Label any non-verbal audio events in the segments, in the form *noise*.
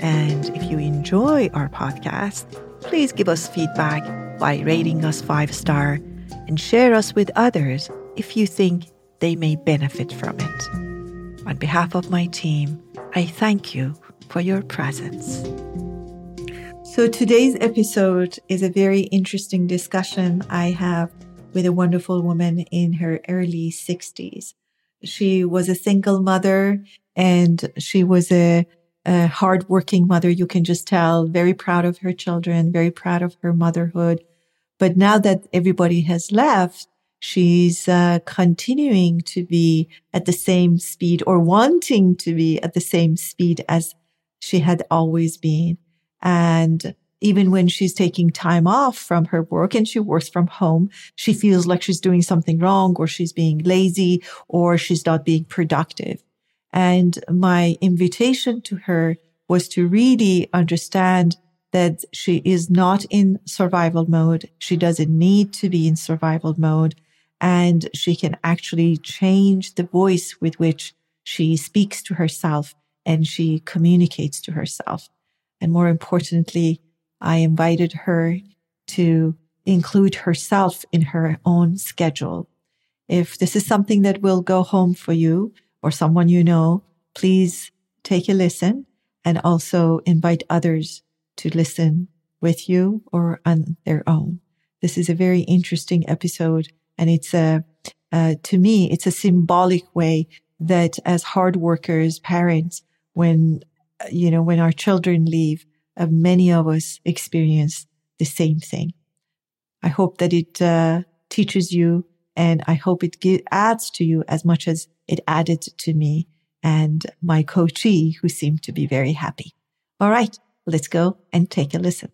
And if you enjoy our podcast, please give us feedback by rating us five star and share us with others if you think they may benefit from it. On behalf of my team, I thank you for your presence. So, today's episode is a very interesting discussion I have with a wonderful woman in her early 60s. She was a single mother and she was a, a hardworking mother. You can just tell, very proud of her children, very proud of her motherhood. But now that everybody has left, she's uh, continuing to be at the same speed or wanting to be at the same speed as she had always been. And even when she's taking time off from her work and she works from home, she feels like she's doing something wrong or she's being lazy or she's not being productive. And my invitation to her was to really understand that she is not in survival mode. She doesn't need to be in survival mode and she can actually change the voice with which she speaks to herself and she communicates to herself. And more importantly, I invited her to include herself in her own schedule. If this is something that will go home for you or someone you know, please take a listen and also invite others to listen with you or on their own. This is a very interesting episode and it's a, uh, to me, it's a symbolic way that as hard workers, parents, when, you know, when our children leave, uh, many of us experience the same thing. I hope that it uh, teaches you and I hope it adds to you as much as it added to me and my coachee who seemed to be very happy. All right, let's go and take a listen.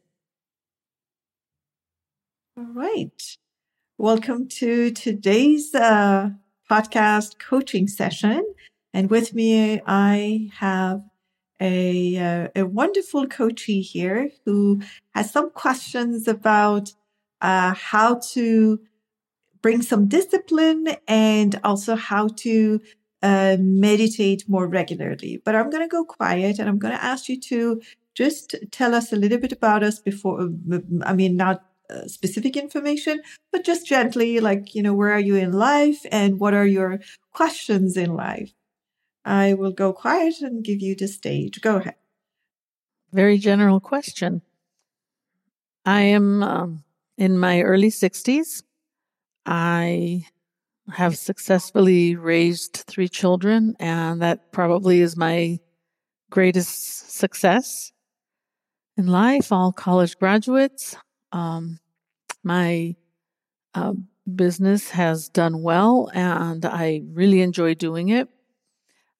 All right. Welcome to today's uh, podcast coaching session. And with me, I have a, uh, a wonderful coachee here who has some questions about uh, how to bring some discipline and also how to uh, meditate more regularly. But I'm going to go quiet and I'm going to ask you to just tell us a little bit about us before, I mean, not uh, specific information, but just gently, like, you know, where are you in life and what are your questions in life? I will go quiet and give you the stage. Go ahead. Very general question. I am um, in my early 60s. I have successfully raised three children, and that probably is my greatest success in life. All college graduates. Um, my uh, business has done well, and I really enjoy doing it.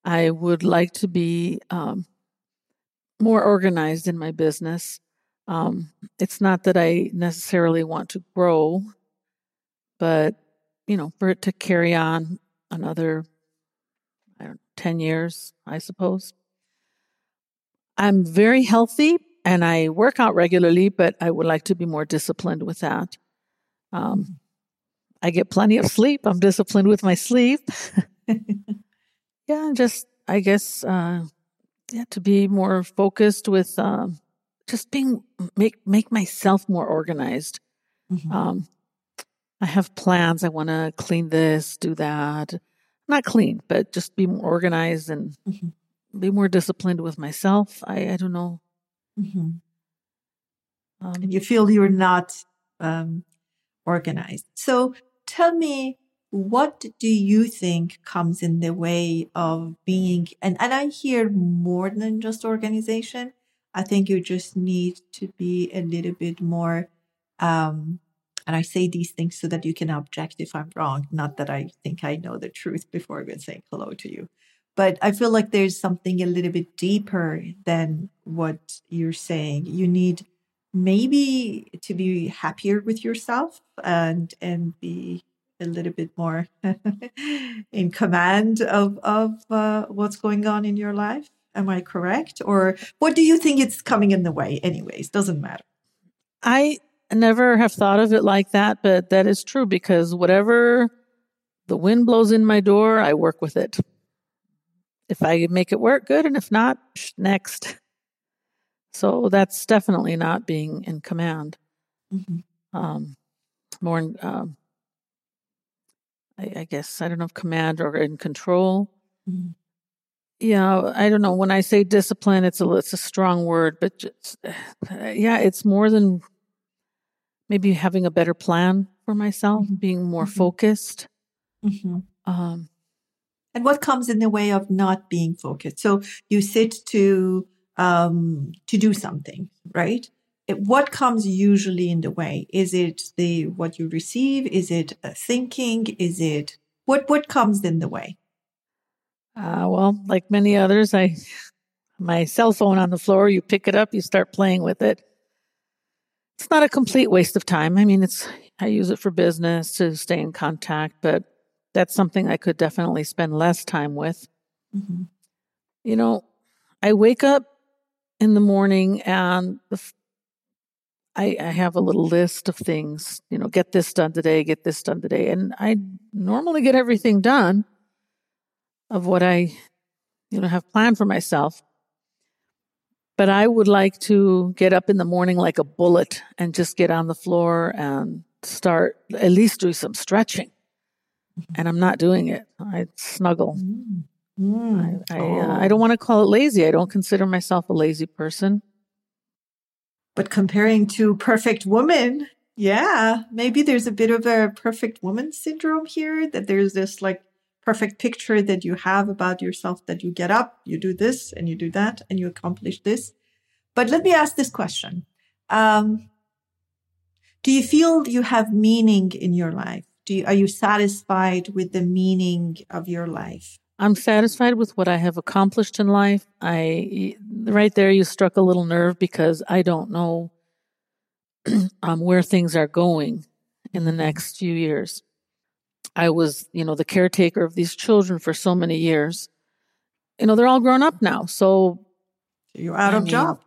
I would like to be um, more organized in my business. Um, it's not that I necessarily want to grow, but you know, for it to carry on another, I don't know, ten years, I suppose. I'm very healthy and I work out regularly, but I would like to be more disciplined with that. Um, I get plenty of sleep. I'm disciplined with my sleep. *laughs* Yeah, just I guess uh, yeah, to be more focused with um, just being make make myself more organized. Mm-hmm. Um, I have plans. I want to clean this, do that. Not clean, but just be more organized and mm-hmm. be more disciplined with myself. I I don't know. Mm-hmm. Um, you feel you're not um, organized. So tell me what do you think comes in the way of being and, and i hear more than just organization i think you just need to be a little bit more um and i say these things so that you can object if i'm wrong not that i think i know the truth *laughs* before even saying hello to you But I feel like there's something a little bit deeper than what you're saying. You need maybe to be happier with yourself and and be a little bit more *laughs* in command of of uh, what's going on in your life. Am I correct? Or what do you think it's coming in the way? Anyways, doesn't matter. I never have thought of it like that, but that is true because whatever the wind blows in my door, I work with it. If I make it work, good. And if not, next. So that's definitely not being in command. Mm-hmm. Um, more, in, um, I, I, guess, I don't know if command or in control. Mm-hmm. Yeah, I don't know. When I say discipline, it's a it's a strong word, but just, *sighs* yeah, it's more than maybe having a better plan for myself, mm-hmm. being more mm-hmm. focused. Mm-hmm. Um, and what comes in the way of not being focused? So you sit to um, to do something, right? It, what comes usually in the way? Is it the what you receive? Is it thinking? Is it what what comes in the way? Uh, well, like many others, I my cell phone on the floor. You pick it up, you start playing with it. It's not a complete waste of time. I mean, it's I use it for business to stay in contact, but that's something I could definitely spend less time with. Mm-hmm. You know, I wake up in the morning and the, I, I have a little list of things, you know, get this done today, get this done today. And I normally get everything done of what I, you know, have planned for myself. But I would like to get up in the morning like a bullet and just get on the floor and start at least do some stretching. Mm-hmm. And I'm not doing it. I snuggle. Mm. I, I, oh. uh, I don't want to call it lazy. I don't consider myself a lazy person. But comparing to perfect woman, yeah, maybe there's a bit of a perfect woman syndrome here that there's this like perfect picture that you have about yourself that you get up, you do this and you do that and you accomplish this. But let me ask this question. Um, do you feel you have meaning in your life? Do you, are you satisfied with the meaning of your life? I'm satisfied with what I have accomplished in life. I right there you struck a little nerve because I don't know *clears throat* um, where things are going in the next few years. I was, you know, the caretaker of these children for so many years. You know, they're all grown up now. So you're out I of mean, job.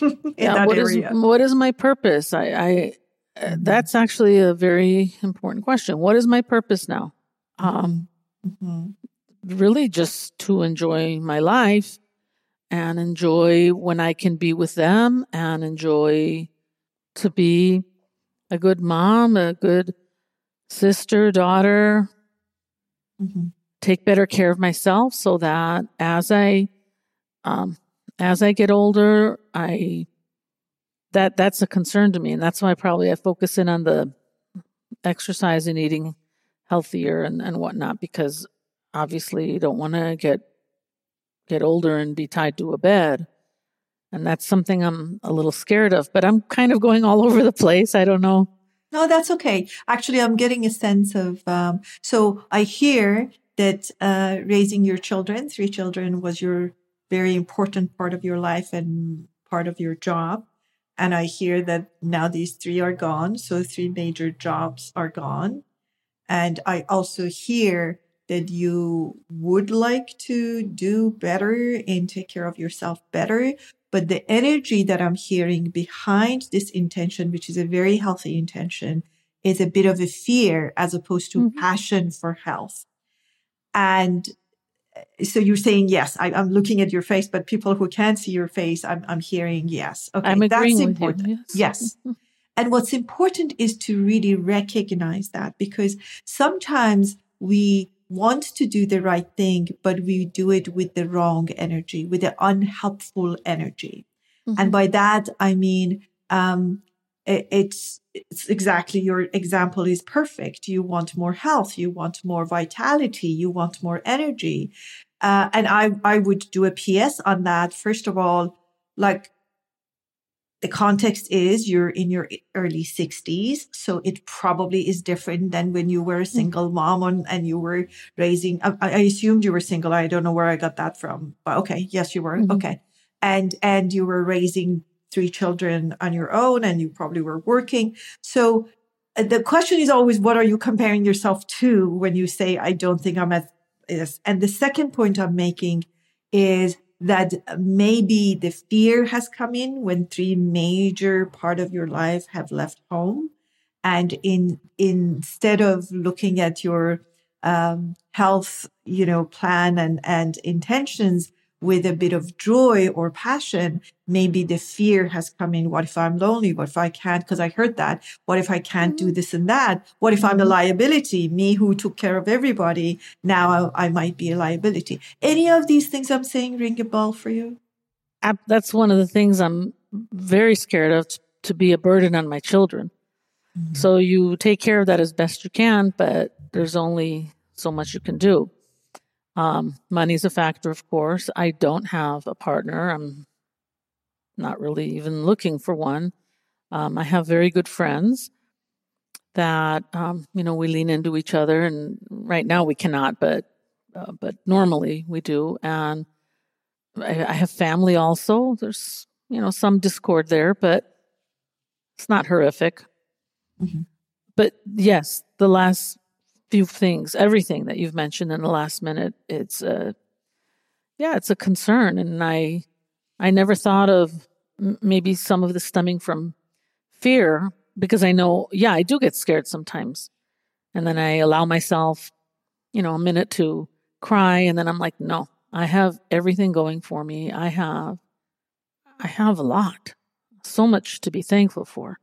*laughs* yeah, what is, what is my purpose? I, I uh, mm-hmm. that's actually a very important question. What is my purpose now? Um, mm-hmm. Really, just to enjoy my life and enjoy when I can be with them and enjoy to be a good mom, a good sister, daughter, mm-hmm. take better care of myself so that as I um, as I get older, I that that's a concern to me, and that's why probably I focus in on the exercise and eating healthier and, and whatnot because obviously you don't want to get get older and be tied to a bed. And that's something i'm a little scared of but i'm kind of going all *laughs* over the place. I don't know no, that's okay. Actually, I'm getting a sense of. Um, so I hear that uh, raising your children, three children, was your very important part of your life and part of your job. And I hear that now these three are gone. So three major jobs are gone. And I also hear that you would like to do better and take care of yourself better. But the energy that I'm hearing behind this intention, which is a very healthy intention, is a bit of a fear as opposed to mm-hmm. passion for health. And uh, so you're saying yes. I, am looking at your face, but people who can't see your face, I'm, I'm hearing yes. Okay, I'm that's important. You, yes. yes. Mm-hmm. And what's important is to really recognize that because sometimes we want to do the right thing, but we do it with the wrong energy, with the unhelpful energy. Mm-hmm. And by that, I mean, um, it, it's, it's exactly your example is perfect. You want more health. You want more vitality. You want more energy. Uh, and I, I would do a PS on that. First of all, like the context is you're in your early 60s so it probably is different than when you were a mm. single mom and, and you were raising I, I, assumed you were single i don't know where i got that from but okay yes you were mm-hmm. okay and and you were raising three children on your own and you probably were working so uh, the question is always what are you comparing yourself to when you say i don't think i'm at this and the second point i'm making is that maybe the fear has come in when three major part of your life have left home. And in instead of looking at your um, health you know plan and and intentions with a bit of joy or passion, maybe the fear has come in. What if I'm lonely? What if I can't? Because I heard that. What if I can't do mm-hmm. this and that? What if I'm a mm-hmm. liability? Me who took care of everybody, now I, I might be a liability. Any of these things I'm saying ring a bell for you? That's one of the things I'm very scared of to be a burden on my children. Mm-hmm. So you take care of that as best you can, but there's only so much you can do. Um, money's a factor, of course. I don't have a partner. I'm not really even looking for one. Um, I have very good friends that um, you know we lean into each other, and right now we cannot, but uh, but normally we do. And I, I have family also. There's you know some discord there, but it's not horrific. Mm-hmm. But yes, the last few things, everything that you've mentioned in the last minute, it's a, yeah, it's a concern. And I, I never thought of maybe some of this stemming from fear because I know, yeah, I do get scared sometimes. And then I allow myself, you know, a minute to cry. And then I'm like, no, I have everything going for me. I have, I have a lot, so much to be thankful for.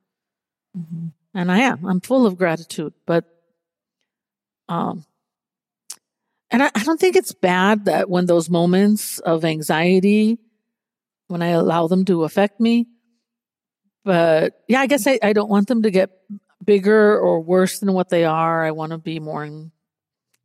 Mm-hmm. And I am, I'm full of gratitude, but um, and I, I don't think it's bad that when those moments of anxiety, when I allow them to affect me, but yeah, I guess I, I don't want them to get bigger or worse than what they are. I want to be more in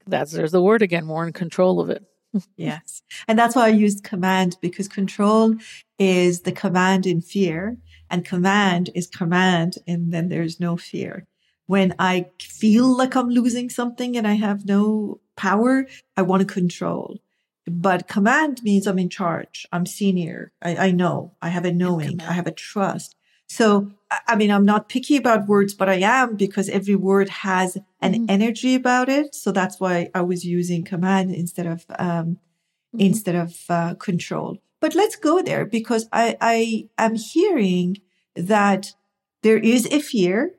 that's there's the word again, more in control of it. *laughs* yes. And that's why I used command because control is the command in fear and command is command and then there's no fear when I feel like I'm losing something and I have no power, I want to control. But command means I'm in charge. I'm senior. I, I know. I have a knowing. I have a trust. So, I mean, I'm not picky about words, but I am because every word has an mm-hmm. energy about it. So that's why I was using command instead of, um, mm-hmm. instead of, uh, control. But let's go there because I, I am hearing that there is a fear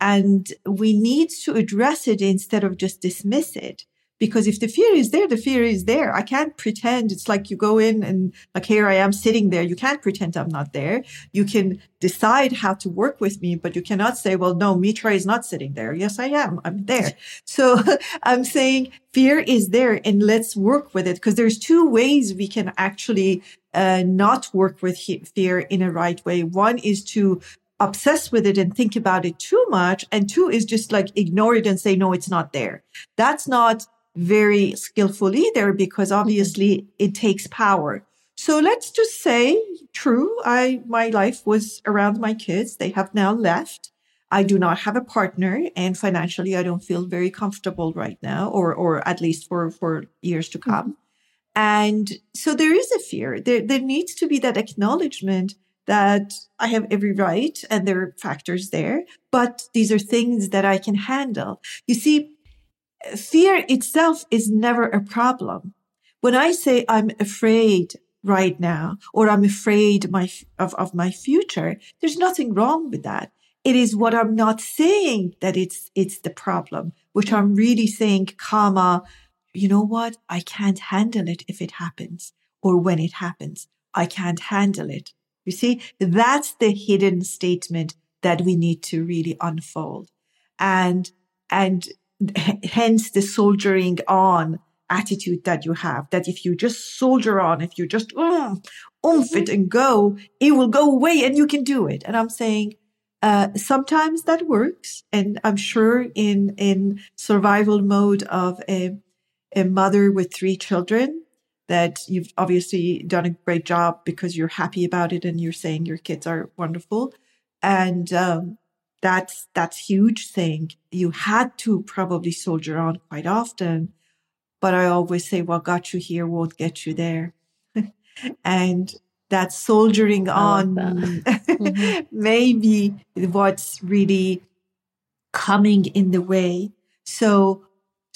and we need to address it instead of just dismiss it. Because if the fear is there, the fear is there. I can't pretend. It's like you go in and like, here I am sitting there. You can't pretend I'm not there. You can decide how to work with me, but you cannot say, well, no, Mitra is not sitting there. Yes, I am. I'm there. *laughs* So *laughs* I'm saying fear is there and let's work with it because there's two ways we can actually uh, not work with fear in a right way. One is to obsess with it and think about it too much. And two is just like ignore it and say, no, it's not there. That's not very skillful either because obviously it takes power. So let's just say true. I, my life was around my kids. They have now left. I do not have a partner and financially I don't feel very comfortable right now or, or at least for, for years to come. Mm-hmm. And so there is a fear. There, there needs to be that acknowledgement that I have every right and there are factors there, but these are things that I can handle. You see, fear itself is never a problem. When I say I'm afraid right now, or I'm afraid my, of, of my future, there's nothing wrong with that. It is what I'm not saying that it's, it's the problem, which I'm really saying, comma, you know what? I can't handle it if it happens or when it happens. I can't handle it. You see, that's the hidden statement that we need to really unfold. And, and *laughs* hence the soldiering on attitude that you have, that if you just soldier on, if you just um, oomph it and go, it will go away and you can do it. And I'm saying, uh, sometimes that works. And I'm sure in, in survival mode of a, a mother with three children, that you've obviously done a great job because you're happy about it and you're saying your kids are wonderful. And um, that's that's huge thing. You had to probably soldier on quite often, but I always say, what got you here won't get you there. *laughs* and that soldiering on that. *laughs* mm-hmm. maybe what's really coming in the way. So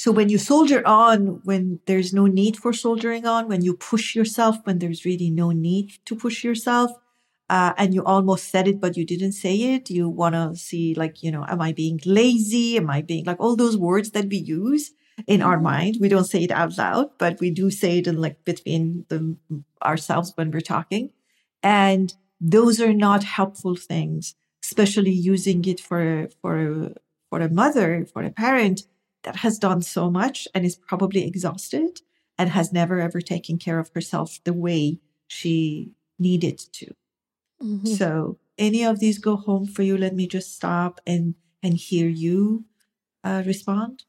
so when you soldier on, when there's no need for soldiering on, when you push yourself, when there's really no need to push yourself, uh, and you almost said it, but you didn't say it. You want to see, like, you know, am I being lazy? Am I being like all those words that we use in our mm-hmm. mind? We don't say it out loud, but we do say it in like between the, ourselves when we're talking. And those are not helpful things, especially using it for, for, for a mother, for a parent that has done so much and is probably exhausted and has never ever taken care of herself the way she needed to. Mm-hmm. So any of these go home for you, let me just stop and and hear you uh, respond.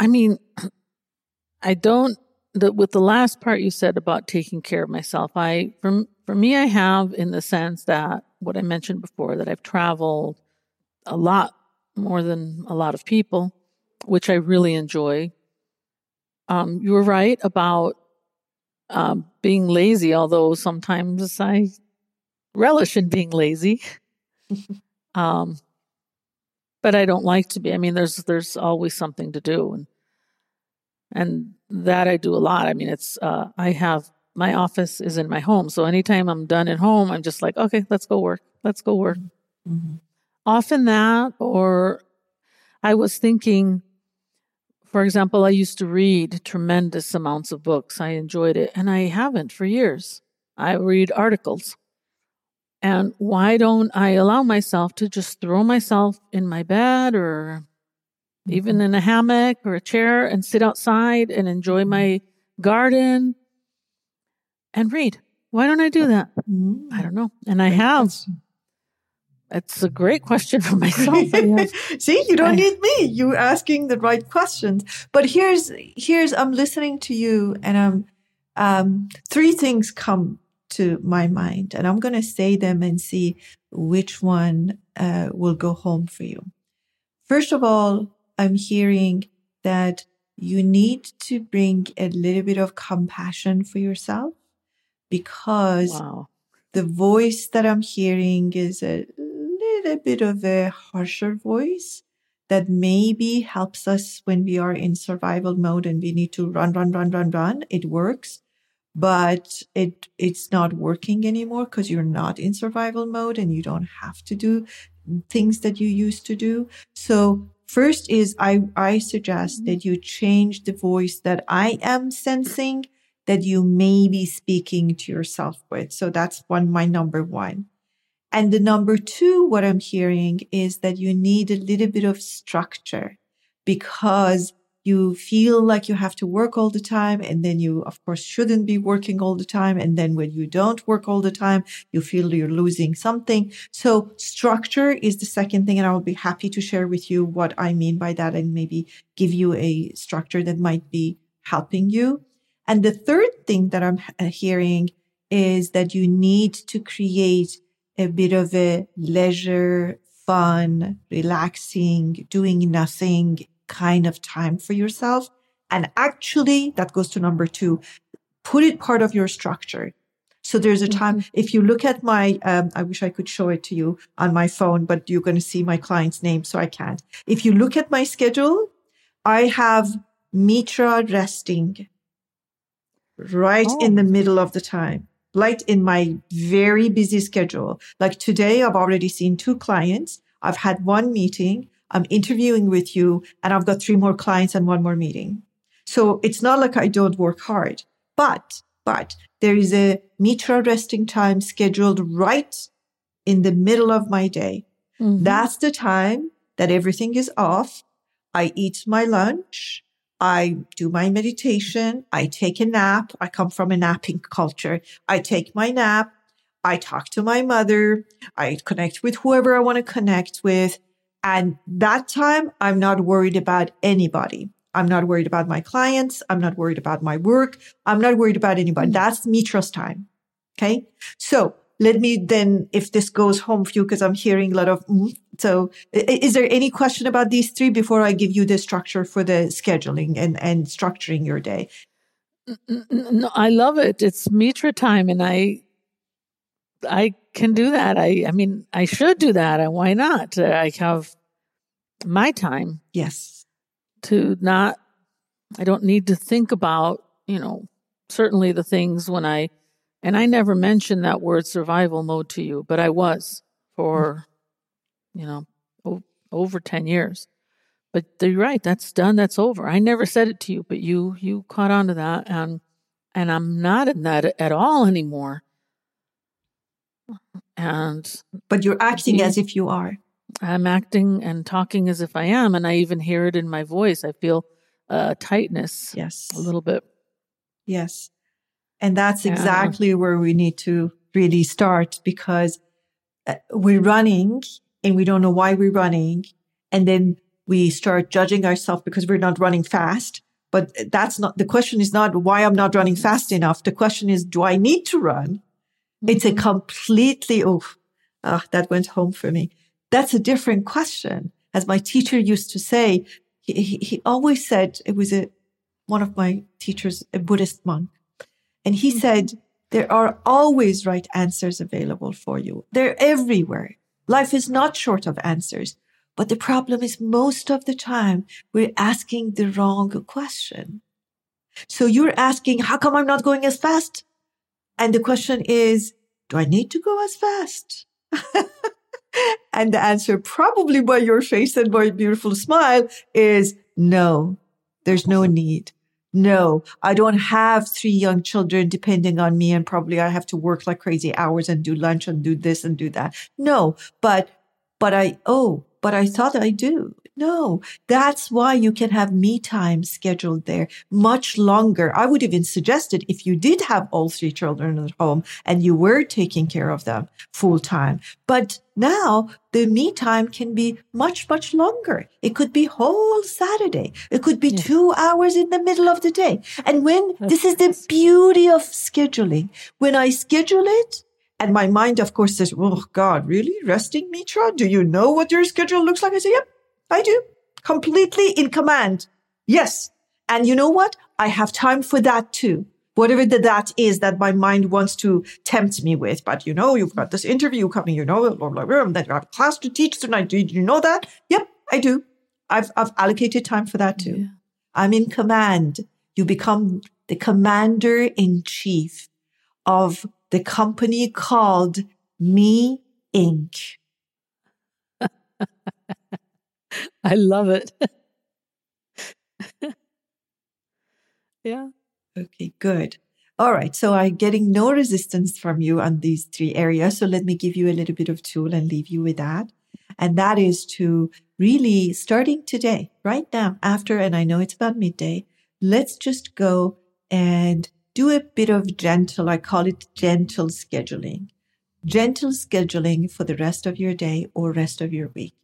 I mean, *clears throat* I don't. The, with the last part you said about taking care of myself, I for for me, I have in the sense that what I mentioned before that I've traveled a lot more than a lot of people, which I really enjoy. Um, you were right about um, being lazy, although sometimes I relish in being lazy. *laughs* um, but I don't like to be. I mean, there's there's always something to do, and and that I do a lot. I mean, it's uh, I have my office is in my home, so anytime I'm done at home, I'm just like, okay, let's go work. Let's go work. Mm-hmm. Often that, or I was thinking for example, I used to read tremendous amounts of books. I enjoyed it, and I haven't for years. I read articles. And why don't I allow myself to just throw myself in my bed or even mm-hmm. in a hammock or a chair and sit outside and enjoy my garden and read? Why don't I do that? I don't know. And I have. It's a great question for myself. *laughs* See, you don't need me. You're asking the right questions. But here's here's I'm listening to you, and I'm um, three things come to my mind, and I'm going to say them and see which one uh, will go home for you. First of all, I'm hearing that you need to bring a little bit of compassion for yourself because wow. the voice that I'm hearing is a little bit of a harsher voice that maybe helps us when we are in survival mode and we need to run, run, run, run, run. It works, but it, it's not working anymore because you're not in survival mode and you don't have to do things that you used to do. So first is I, I suggest mm-hmm. that you change the voice that I am sensing that you may be speaking to yourself with. So that's one, my number one. And the number two, what I'm hearing is that you need a little bit of structure because you feel like you have to work all the time. And then you, of course, shouldn't be working all the time. And then when you don't work all the time, you feel you're losing something. So structure is the second thing. And I will be happy to share with you what I mean by that and maybe give you a structure that might be helping you. And the third thing that I'm uh, hearing is that you need to create a bit of a leisure, fun, relaxing, doing nothing kind of time for yourself. And actually, that goes to number two, put it part of your structure. So there's a time, mm-hmm. if you look at my, um, I wish I could show it to you on my phone, but you're going to see my client's name, so I can't. If you look at my schedule, I have Mitra resting right oh. in the middle of the time like in my very busy schedule. Like today, I've already seen two clients. I've had one meeting. I'm interviewing with you and I've got three more clients and one more meeting. So it's not like I don't work hard, but, but there is a Mitra resting time scheduled right in the middle of my day. Mm-hmm. That's the time that everything is off. I eat my lunch. I do my meditation. I take a nap. I come from a napping culture. I take my nap. I talk to my mother. I connect with whoever I want to connect with. And that time, I'm not worried about anybody. I'm not worried about my clients. I'm not worried about my work. I'm not worried about anybody. Mm-hmm. That's Mitra's time. Okay. So let me then, if this goes home for you, because I'm hearing a lot of, mm, so is there any question about these three before I give you the structure for the scheduling and, and structuring your day? No, I love it. It's Mitra time and I, I can do that. I, I mean, I should do that. And why not? I have my time. Yes. To not, I don't need to think about, you know, certainly the things when I, and I never mentioned that word survival mode to you, but I was for, mm. you know, o- over 10 years. But you're right, that's done, that's over. I never said it to you, but you you caught on to that and and I'm not in that at all anymore. And but you're acting as if you are. I'm acting and talking as if I am, and I even hear it in my voice. I feel a tightness. Yes. A little bit. Yes. And that's exactly where we need to really start because uh, we're running and we don't know why we're running. And then we start judging ourselves because we're not running fast. But that's not the question is not why I'm not running fast enough. The question is, do I need to run? It's a mm-hmm. completely, oh, oh, that went home for me. That's a different question. As my teacher used to say, he, he, he always said, it was a, one of my teachers, a Buddhist monk. And he mm-hmm. said, there are always right answers available for you. They're everywhere. Life is not short of answers. But the problem is most of the time we're asking the wrong question. So you're asking, how come I'm not going as fast? And the question is, do I need to go as fast? *laughs* and the answer probably by your face and by your beautiful smile is no, there's no need. No, I don't have three young children depending on me and probably I have to work like crazy hours and do lunch and do this and do that. No, but, but I, oh, but I thought I do. No, that's why you can have me time scheduled there much longer. I would even suggest it if you did have all three children at home and you were taking care of them full time. But now the me time can be much, much longer. It could be whole Saturday. It could be yeah. two hours in the middle of the day. And when that's, this is the beauty of scheduling, when I schedule it, and my mind, of course, says, Oh God, really? Resting Mitra? Do you know what your schedule looks like? I say, Yep, I do. Completely in command. Yes. And you know what? I have time for that too. Whatever the, that is that my mind wants to tempt me with. But you know, you've got this interview coming, you know, blah, blah, blah, and then you have a class to teach tonight. Do you know that? Yep, I do. I've, I've allocated time for that too. Yeah. I'm in command. You become the commander in chief of the company called Me Inc. *laughs* I love it. *laughs* yeah. Okay, good. All right. So I'm getting no resistance from you on these three areas. So let me give you a little bit of tool and leave you with that. And that is to really starting today, right now, after, and I know it's about midday, let's just go and do a bit of gentle, I call it gentle scheduling, gentle scheduling for the rest of your day or rest of your week.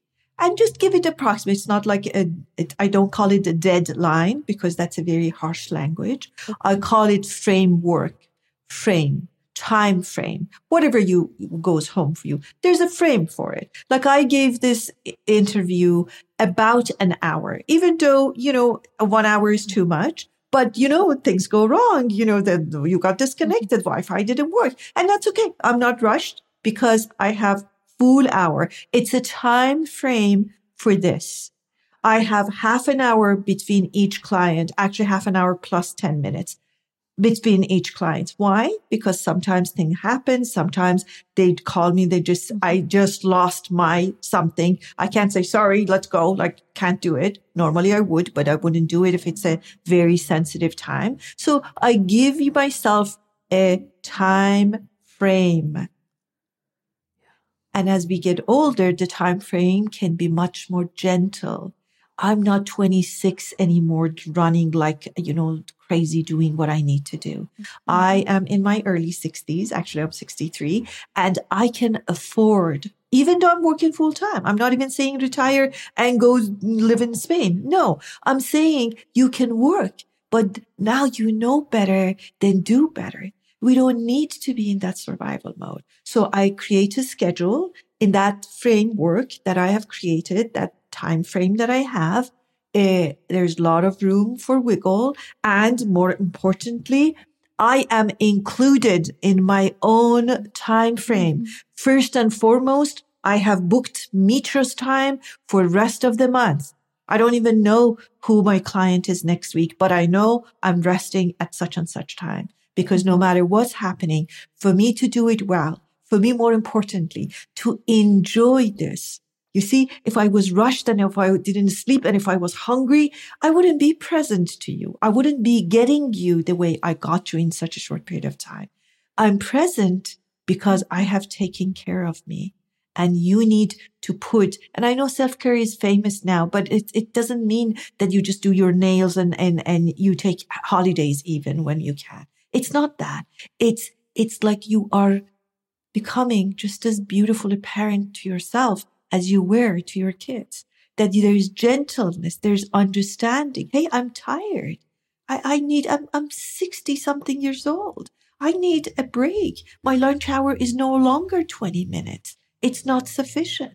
And just give it approximate. It's not like it, I don't call it a deadline because that's a very harsh language. I call it framework, frame, time frame, whatever you goes home for you. There's a frame for it. Like I gave this interview about an hour, even though, you know, one hour is too much. But you know, things go wrong. You know, that you got mm-hmm. disconnected, Wi-Fi didn't work. And that's okay. I'm not rushed because I have full hour. It's a time frame for this. I have half an hour between each client, actually half an hour plus 10 minutes between each client. Why? Because sometimes things happen. Sometimes they'd call me. They just, mm-hmm. I just lost my something. I can't say, sorry, let's go. Like, can't do it. Normally I would, but I wouldn't do it if it's a very sensitive time. So I give you myself a time frame. And as we get older, the time frame can be much more gentle. I'm not 26 anymore running like, you know, crazy doing what I need to do. Mm-hmm. I am in my early 60s. Actually, I'm 63 and I can afford even though I'm working full time. I'm not even saying retire and go live in Spain. No, I'm saying you can work, but now you know better than do better. We don't need to be in that survival mode. So I create a schedule in that framework that I have created, that time frame that I have. Uh, there's a lot of room for wiggle. And more importantly, I am included in my own time frame. Mm-hmm. First and foremost, I have booked Mitra's time for rest of the month. I don't even know who my client is next week, but I know I'm resting at such and such time because no matter what's happening, for me to do it well, for me, more importantly, to enjoy this. You see, if I was rushed and if I didn't sleep and if I was hungry, I wouldn't be present to you. I wouldn't be getting you the way I got you in such a short period of time. I'm present because I have taken care of me and you need to put, and I know self-care is famous now, but it, it doesn't mean that you just do your nails and, and, and you take holidays even when you can. It's not that. It's, it's like you are becoming just as beautiful a parent to yourself as you were to your kids. That there's gentleness, there's understanding. Hey, I'm tired. I, I need, I'm, I'm 60 something years old. I need a break. My lunch hour is no longer 20 minutes. It's not sufficient.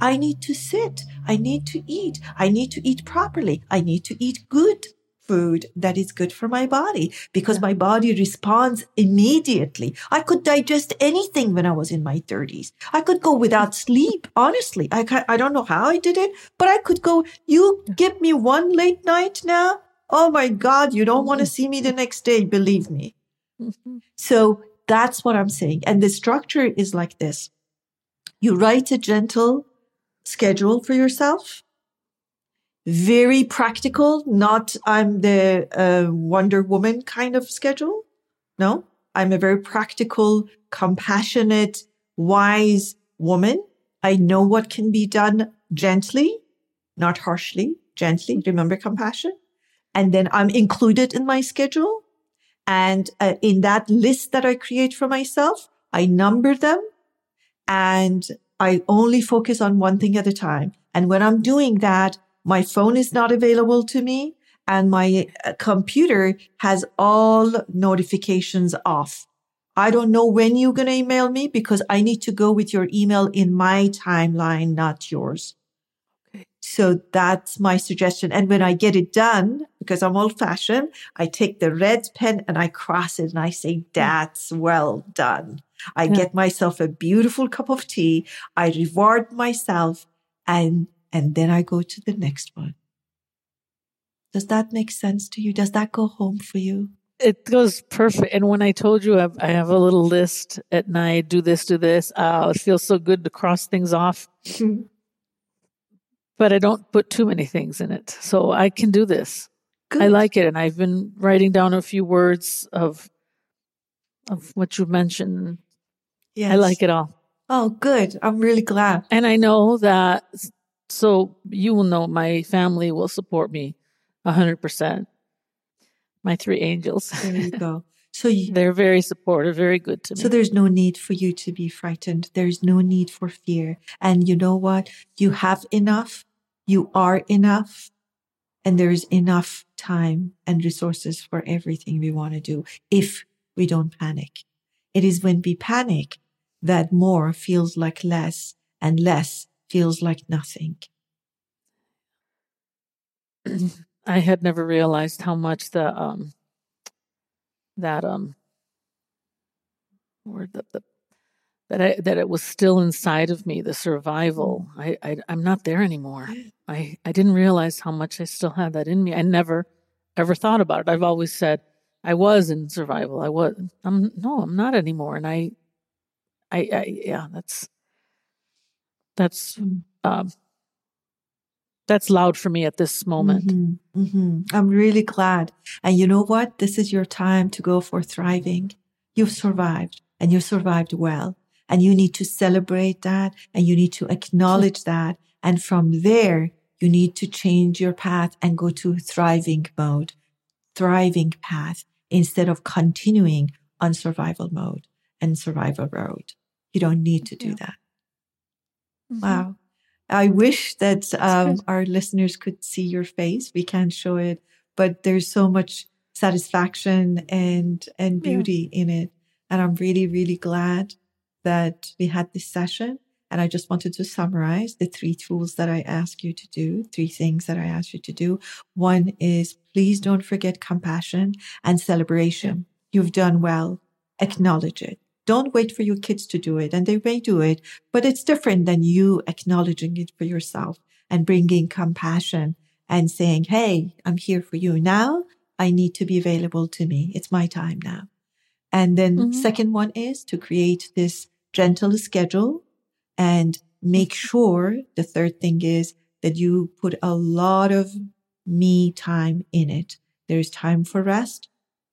I need to sit. I need to eat. I need to eat properly. I need to eat good food that is good for my body because my body responds immediately. I could digest anything when I was in my 30s. I could go without *laughs* sleep. Honestly, I, I don't know how I did it, but I could go, you give me one late night now. Oh my God, you don't want to see me the next day. Believe me. Mm-hmm. So that's what I'm saying. And the structure is like this. You write a gentle schedule for yourself very practical, not I'm the uh, Wonder Woman kind of schedule. No, I'm a very practical, compassionate, wise woman. I know what can be done gently, not harshly, gently. Remember compassion. And then I'm included in my schedule. And uh, in that list that I create for myself, I number them and I only focus on one thing at a time. And when I'm doing that, my phone is not available to me and my uh, computer has all notifications off. I don't know when you're going to email me because I need to go with your email in my timeline, not yours. Okay. So that's my suggestion. And when I get it done, because I'm old fashioned, I take the red pen and I cross it and I say, hmm. that's well done. I yeah. get myself a beautiful cup of tea. I reward myself and and then I go to the next one. Does that make sense to you? Does that go home for you? It goes perfect. And when I told you I have a little list at night, do this, do this, uh, it feels so good to cross things off. *laughs* but I don't put too many things in it. So I can do this. Good. I like it. And I've been writing down a few words of of what you mentioned. Yes. I like it all. Oh, good. I'm really glad. And I know that so you will know my family will support me a hundred percent. My three angels. There you go. *laughs* So you, they're very supportive, very good to me. So there's no need for you to be frightened. There's no need for fear. And you know what? You have enough. You are enough. And there's enough time and resources for everything we want to do if we don't panic. It is when we panic that more feels like less and less feels like nothing. *clears throat* I had never realized how much the um that um word the, the that I that it was still inside of me the survival. Mm. I, I i'm not there anymore. I i didn't realize how much i still had that in me. I never ever thought about it. I've always said i was in survival. I was i'm no i'm not anymore. And i i, I yeah that's that's um, that's loud for me at this moment. Mm-hmm, mm-hmm. I'm really glad. And you know what? This is your time to go for thriving. You've survived and you survived well. And you need to celebrate that and you need to acknowledge that. And from there, you need to change your path and go to thriving mode, thriving path instead of continuing on survival mode and survival road. You don't need to do yeah. that. Mm-hmm. Wow. I wish that um, our listeners could see your face. We can't show it, but there's so much satisfaction and and beauty yeah. in it. And I'm really, really glad that we had this session. And I just wanted to summarize the three tools that I ask you to do, three things that I ask you to do. One is please don't forget compassion and celebration. You've done well. Acknowledge it. Don't wait for your kids to do it and they may do it, but it's different than you acknowledging it for yourself and bringing compassion and saying, Hey, I'm here for you now. I need to be available to me. It's my time now. And then mm-hmm. second one is to create this gentle schedule and make sure the third thing is that you put a lot of me time in it. There's time for rest,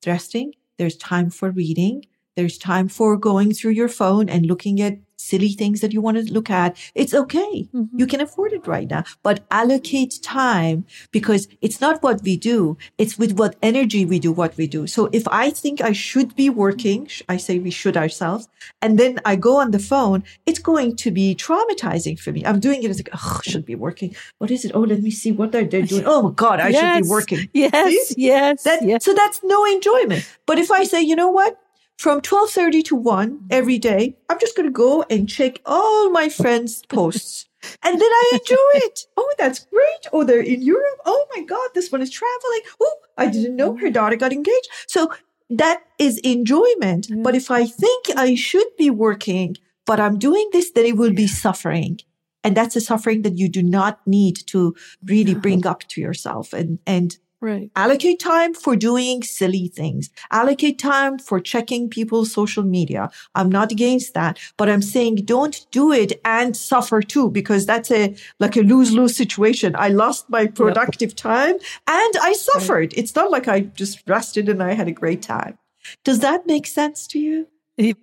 resting. There's time for reading. There's time for going through your phone and looking at silly things that you want to look at. It's okay. Mm-hmm. You can afford it right now, but allocate time because it's not what we do. It's with what energy we do what we do. So if I think I should be working, I say we should ourselves, and then I go on the phone, it's going to be traumatizing for me. I'm doing it as like, oh, should be working. What is it? Oh, let me see what they're doing. Oh my God, I yes, should be working. Yes, see? yes, that, yes. So that's no enjoyment. But if I say, you know what? From 12:30 to 1 mm-hmm. every day, I'm just going to go and check all my friends' *laughs* posts. and then I enjoy it. Oh, that's great. Oh, they're in Europe. Oh my God, this one is traveling. Oh, I didn't know her daughter got engaged. So that is enjoyment. Yeah. But if I think I should be working, but I'm doing this, then it will be suffering. And that's a suffering that you do not need to really bring up to yourself. And, and Right. Allocate time for doing silly things. Allocate time for checking people's social media. I'm not against that, but I'm saying don't do it and suffer too, because that's a, like a lose-lose situation. I lost my productive yep. time and I suffered. Right. It's not like I just rested and I had a great time. Does that make sense to you?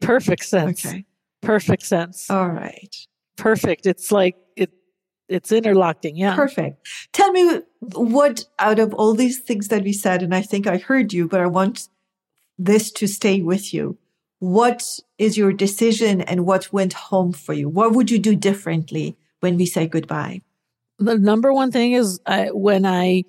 Perfect sense. Okay. Perfect sense. All right. Perfect. It's like it it's interlocking. Yeah. Perfect. Tell me what out of all these things that we said, and I think I heard you, but I want this to stay with you. What is your decision and what went home for you? What would you do differently when we say goodbye? The number one thing is I, when I,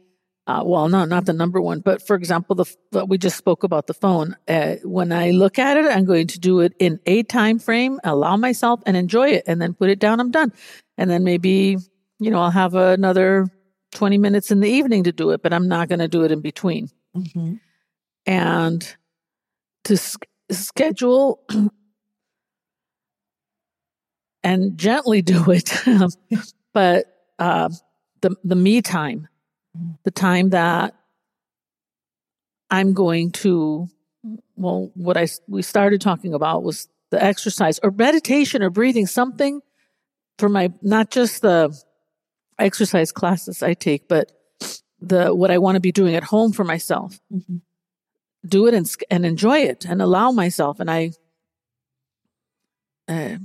uh, well, no, not the number one, but for example, the we just spoke about the phone. Uh, when I look at it, I'm going to do it in a time frame, allow myself and enjoy it, and then put it down. I'm done, and then maybe you know, I'll have another 20 minutes in the evening to do it, but I'm not going to do it in between. Mm-hmm. And to s- schedule *clears throat* and gently do it, *laughs* but uh, the the me time, the time that I'm going to, well, what I we started talking about was the exercise or meditation or breathing, something for my not just the exercise classes I take, but the what I want to be doing at home for myself. Mm-hmm. Do it and and enjoy it and allow myself and I uh,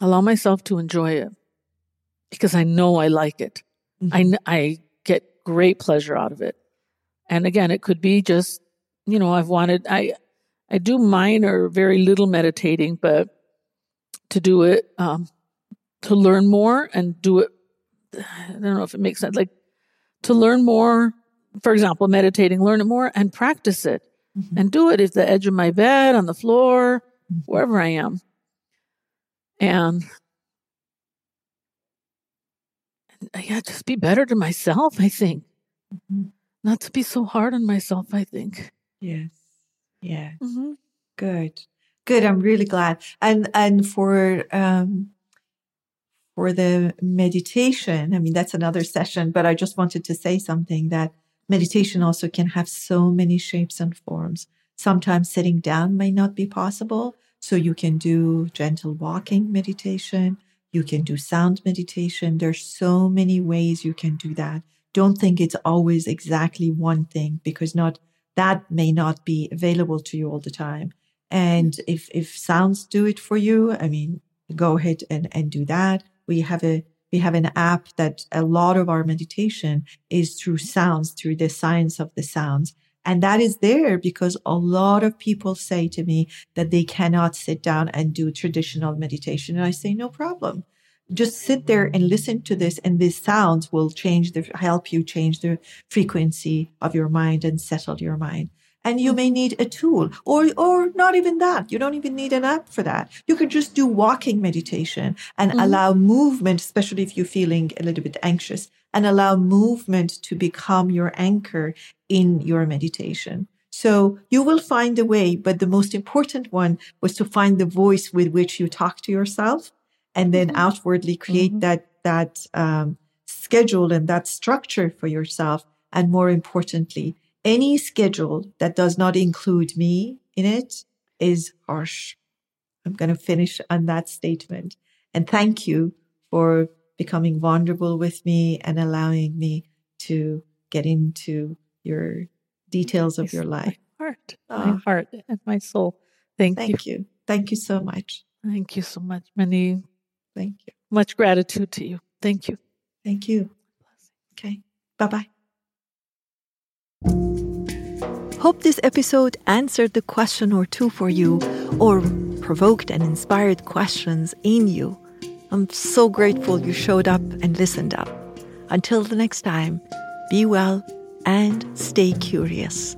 allow myself to enjoy it because I know I like it. Mm-hmm. I I get great pleasure out of it. And again, it could be just you know I've wanted I I do minor, very little meditating, but to do it um, to learn more and do it I don't know if it makes sense, like to learn more, for example, meditating, learn it more and practice it mm-hmm. and do it at the edge of my bed, on the floor, mm-hmm. wherever I am. And yeah, just be better to myself, I think. Mm-hmm. Not to be so hard on myself, I think. Yes. Yeah. Mm-hmm. Good. Good. I'm really glad. And and for um for the meditation, I mean, that's another session, but I just wanted to say something that meditation also can have so many shapes and forms. Sometimes sitting down may not be possible. So you can do gentle walking meditation. You can do sound meditation. There's so many ways you can do that. Don't think it's always exactly one thing because not that may not be available to you all the time. And if, if sounds do it for you, I mean, go ahead and, and do that we have a we have an app that a lot of our meditation is through sounds, through the science of the sounds. And that is there because a lot of people say to me that they cannot sit down and do traditional meditation. And I say, no problem. just sit there and listen to this and these sounds will change the help you change the frequency of your mind and settle your mind and you may need a tool or or not even that you don't even need an app for that you can just do walking meditation and mm-hmm. allow movement especially if you're feeling a little bit anxious and allow movement to become your anchor in your meditation so you will find a way but the most important one was to find the voice with which you talk to yourself and then mm-hmm. outwardly create mm-hmm. that that um, schedule and that structure for yourself and more importantly any schedule that does not include me in it is harsh. I'm going to finish on that statement. And thank you for becoming vulnerable with me and allowing me to get into your details of your life. My heart, oh. my ah. heart, and my soul. Thank, thank you. you. Thank you so much. Thank you so much. Many, thank you. Much gratitude to you. Thank you. Thank you. Okay. Bye bye. Hope this episode answered the question or two for you or provoked and inspired questions in you. I'm so grateful you showed up and listened up. Until the next time, be well and stay curious.